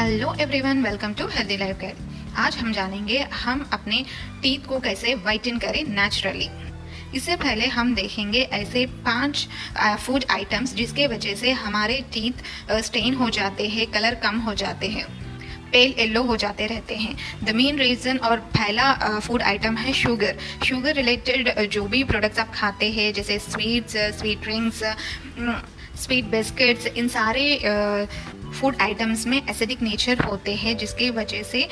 Hello everyone welcome to healthy life care आज हम जानेंगे हम अपने टीथ को कैसे वाइटन करें नेचुरली इससे पहले हम देखेंगे ऐसे पाँच फ़ूड आइटम्स जिसके वजह से हमारे टीथ स्टेन हो जाते हैं कलर कम हो जाते हैं पेल येल्लो हो जाते रहते हैं। द मेन रीज़न और पहला फ़ूड आइटम है शुगर शुगर रिलेटेड जो भी प्रोडक्ट्स आप खाते हैं, जैसे sweets sweet drinks sweet biscuits इन सारे फ़ूड आइटम्स में एसिडिक नेचर होते हैं, जिसकी वजह से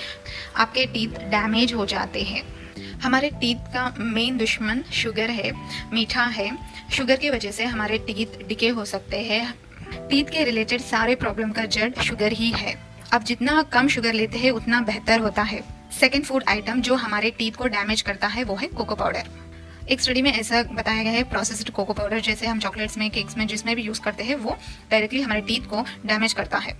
आपके टीथ डैमेज हो जाते हैं। हमारे टीथ का मेन दुश्मन शुगर है, मीठा है। शुगर की वजह से हमारे टीथ डिके हो सकते हैं। टीथ के रिलेटेड सारे प्रॉब्लम का जड़ शुगर ही है। अब जितना कम शुगर लेते हैं, उतना बेहतर होता है। सेकेंड फ़ूड आइटम जो हमारे टीथ को डैमेज करता है, वो है कोको पाउडर। एक स्टडी में ऐसा बताया गया है प्रोसेस्ड कोको पाउडर जैसे हम चॉकलेट्स में केक्स में, जिसमें भी यूज़ करते हैं, वो डायरेक्टली हमारे टीथ को डैमेज करता है।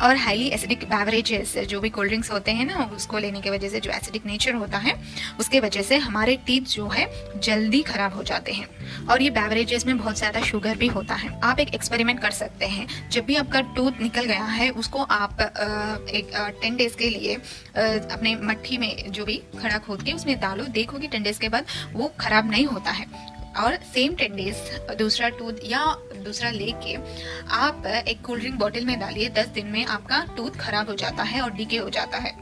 और हाईली एसिडिक बेवरेजेस जो भी कोल्ड ड्रिंक्स होते हैं ना, उसको लेने की वजह से जो एसिडिक नेचर होता है, उसके वजह से हमारे टीथ जो है, जल्दी खराब हो जाते हैं। और ये बेवरेजेस में बहुत ज़्यादा शुगर भी होता है। आप एक एक्सपेरिमेंट कर सकते हैं। जब भी आपका टूथ निकल गया है, उसको आप एक टेन डेज़ के लिए अपने मट्ठी में जो भी खड़ा खोद के उसमें डालो। देखो कि टेन डेज़ के बाद वो खराब नहीं होता है। और सेम टेन डेज़ दूसरा टूथ या दूसरा लेके आप एक कोल्ड ड्रिंक बॉटल में डालिए, दस दिन में आपका टूथ खराब हो जाता है और डीके हो जाता है।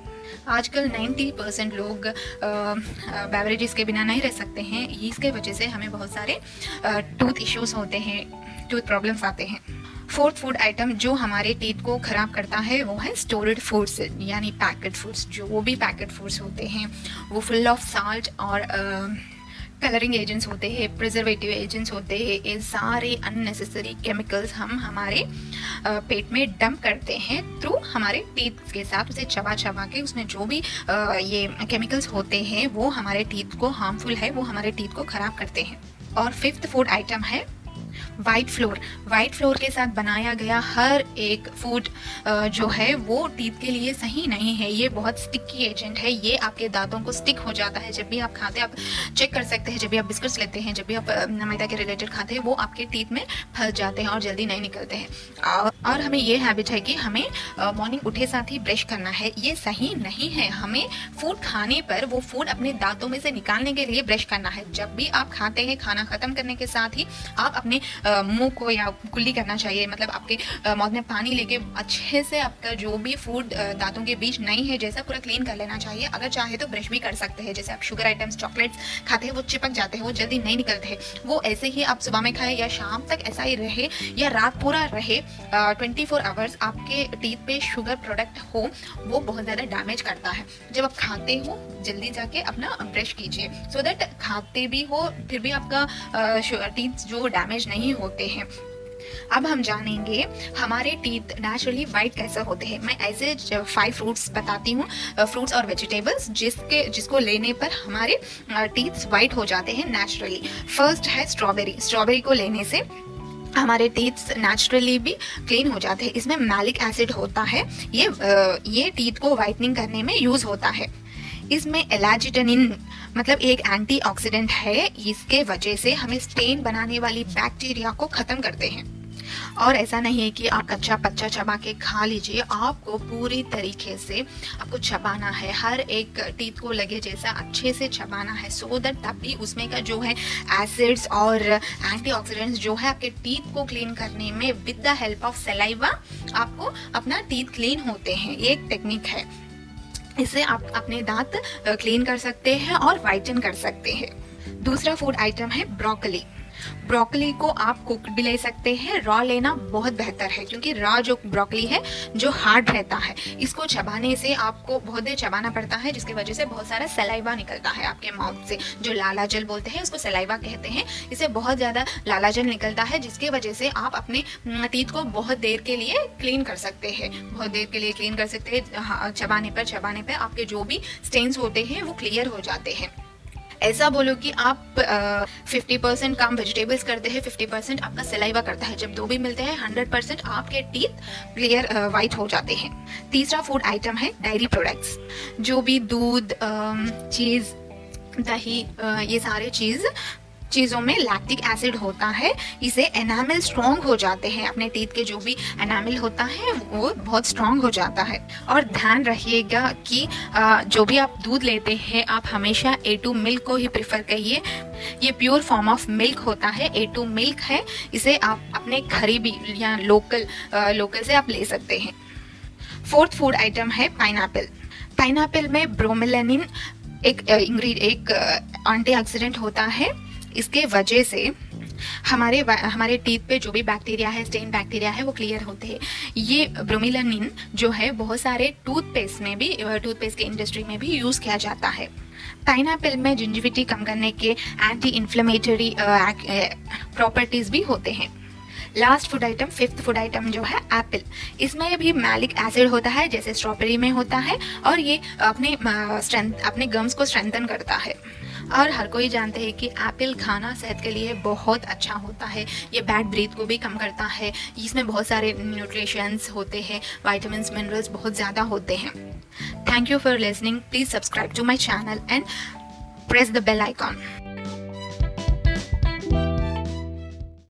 आजकल 90 परसेंट लोग बेवरेजेस के बिना नहीं रह सकते हैं। इसके वजह से हमें बहुत सारे टूथ इश्यूज़ होते हैं टूथ प्रॉब्लम्स आते हैं। फोर्थ फ़ूड आइटम जो हमारे टीथ को खराब करता है, वो है स्टोरेड फूड्स यानी पैकेट फूड्स जो वो भी पैकेट फूड्स होते हैं। वो फुल ऑफ़ साल्ट और कलरिंग एजेंट्स होते हैं प्रिजर्वेटिव एजेंट्स होते हैं, ये सारे अननेसेसरी केमिकल्स हम हमारे पेट में डंप करते हैं थ्रू हमारे टीथ के साथ, उसे चबा चबा के उसमें जो भी ये केमिकल्स होते हैं, वो हमारे टीथ को हार्मफुल है, वो हमारे टीथ को ख़राब करते हैं। और फिफ्थ फ़ूड आइटम है वाइट फ्लोर वाइट फ्लोर के साथ बनाया गया हर एक फ़ूड जो है, वो टीथ के लिए सही नहीं है। ये बहुत स्टिकी एजेंट है। ये आपके दांतों को स्टिक हो जाता है। जब भी आप खाते आप चेक कर सकते हैं। जब भी आप बिस्कुट्स लेते हैं, जब भी आप मैदा के रिलेटेड खाते हैं, वो आपके टीथ में फंस जाते हैं और जल्दी नहीं निकलते हैं। और हमें ये हैबिट है कि हमें मॉर्निंग उठे साथ ही ब्रश करना है। ये सही नहीं है। हमें फ़ूड खाने पर, वो फ़ूड अपने दांतों में से निकालने के लिए ब्रश करना है। जब भी आप खाते हैं, खाना खत्म करने के साथ ही आप अपने मुँह को या कुल्ली करना चाहिए। मतलब आपके मौत में पानी लेके अच्छे से आपका जो भी फ़ूड दांतों के बीच नहीं है, जैसा पूरा क्लीन कर लेना चाहिए। अगर चाहे तो ब्रश भी कर सकते हैं। जैसे आप शुगर आइटम्स चॉकलेट्स खाते हैं, वो चिपक जाते हैं, वो जल्दी नहीं निकलते हैं। वो ऐसे ही आप सुबह में खाए या शाम तक ऐसा ही रहे या रात पूरा रहे ट्वेंटी फोर आवर्स आपके टीथ पे शुगर प्रोडक्ट हो, वो बहुत ज़्यादा डैमेज करता है। जब आप खाते हो, जल्दी जाके अपना ब्रश कीजिए। सो so दैट खाते भी हो, फिर भी आपका टीथ जो डैमेज नहीं होते हैं। अब हम जानेंगे, हमारे टीथ नेचुरली वाइट कैसे होते हैं। मैं ऐसे फाइव फ्रूट्स बताती हूँ फ्रूट्स और वेजिटेबल्स जिसके, जिसको लेने पर हमारे टीथ वाइट हो जाते हैं नेचुरली फ़र्स्ट है स्ट्रॉबेरी स्ट्रॉबेरी को लेने से हमारे टीथ नेचुरली भी क्लीन हो जाते हैं। इसमें मैलिक एसिड होता है। ये ये टीथ को वाइटनिंग करने में यूज़ होता है। इसमें एलाजिटनिन मतलब एक एंटीऑक्सीडेंट है, इसके वजह से हमें स्टेन बनाने वाली बैक्टीरिया को खत्म करते हैं। और ऐसा नहीं है कि आप कच्चा पच्चा चबा के खा लीजिए, आपको पूरी तरीके से आपको चबाना है। हर एक टीथ को लगे जैसा अच्छे से चबाना है सो दैट भी उसमें का जो है एसिड्स और एंटीऑक्सीडेंट्स जो है आपके टीथ को क्लीन करने में with the help of saliva आपको अपना टीथ क्लीन होते हैं। ये एक टेक्निक है। इससे आप अपने दांत क्लीन कर सकते हैं और वाइटन कर सकते हैं। दूसरा फ़ूड आइटम है ब्रोकली ब्रोकली को आप कुक भी ले सकते हैं। रॉ लेना बहुत बेहतर है, क्योंकि रॉ जो ब्रोकली है, जो हार्ड रहता है, इसको चबाने से आपको बहुत देर चबाना पड़ता है, जिसकी वजह से बहुत सारा सलाइवा निकलता है आपके माउथ से। जो लाला जल बोलते हैं, उसको सलाइवा कहते हैं। इसे बहुत ज़्यादा लाला जल निकलता है, जिसकी वजह से आप अपने टीथ को बहुत देर के लिए क्लीन कर सकते हैं। बहुत देर के लिए क्लीन कर सकते हैं चबाने पर चबाने पर आपके जो भी स्टेन्स होते हैं, वो क्लियर हो जाते हैं। ऐसा बोलो कि आप फिफ्टी परसेंट काम वेजिटेबल्स करते हैं फिफ्टी परसेंट आपका सिलाईवा करता है। जब दो भी मिलते हैं हंड्रेड परसेंट आपके टीथ क्लियर वाइट हो जाते हैं। तीसरा फ़ूड आइटम है डायरी प्रोडक्ट्स जो भी दूध चीज़ दही ये सारे चीज़ चीज़ों में लैक्टिक एसिड होता है, इसे एनामिल स्ट्रॉन्ग हो जाते हैं। अपने टीथ के जो भी एनामिल होता है, वो बहुत स्ट्रॉन्ग हो जाता है। और ध्यान रखिएगा कि जो भी आप दूध लेते हैं, आप हमेशा ए टू मिल्क को ही प्रेफर करिए ये प्योर फॉर्म ऑफ़ मिल्क होता है ए टू मिल्क है। इसे आप अपने खरीबी या लोकल लोकल से आप ले सकते हैं। फोर्थ फ़ूड आइटम है पाइन पाइनएप्पल में ब्रोमिलेनिन एक इंग्रीड एक एंटीऑक्सीडेंट होता है। इसके वजह से हमारे हमारे टीथ पे जो भी बैक्टीरिया है, स्टेन बैक्टीरिया है, वो क्लियर होते हैं। ये ब्रोमिलानिन जो है, बहुत सारे टूथपेस्ट में भी टूथपेस्ट के इंडस्ट्री में भी यूज़ किया जाता है। पाइन में जिंजिविटी कम करने के एंटी इन्फ्लेमेटरी प्रॉपर्टीज़ भी होते हैं। Last food item fifth food item जो है एप्पल इसमें भी मैलिक एसिड होता है, जैसे स्ट्रॉबेरी में होता है, और ये अपने स्ट्रेंथ अपने गम्स को स्ट्रेंथन करता है। और हर कोई जानते हैं कि एप्पल खाना सेहत के लिए बहुत अच्छा होता है। ये बैड ब्रीथ को भी कम करता है। इसमें बहुत सारे न्यूट्रिशंस होते हैं वाइटामिन मिनरल्स बहुत ज़्यादा होते हैं। Thank you for listening please subscribe to my channel and press the bell icon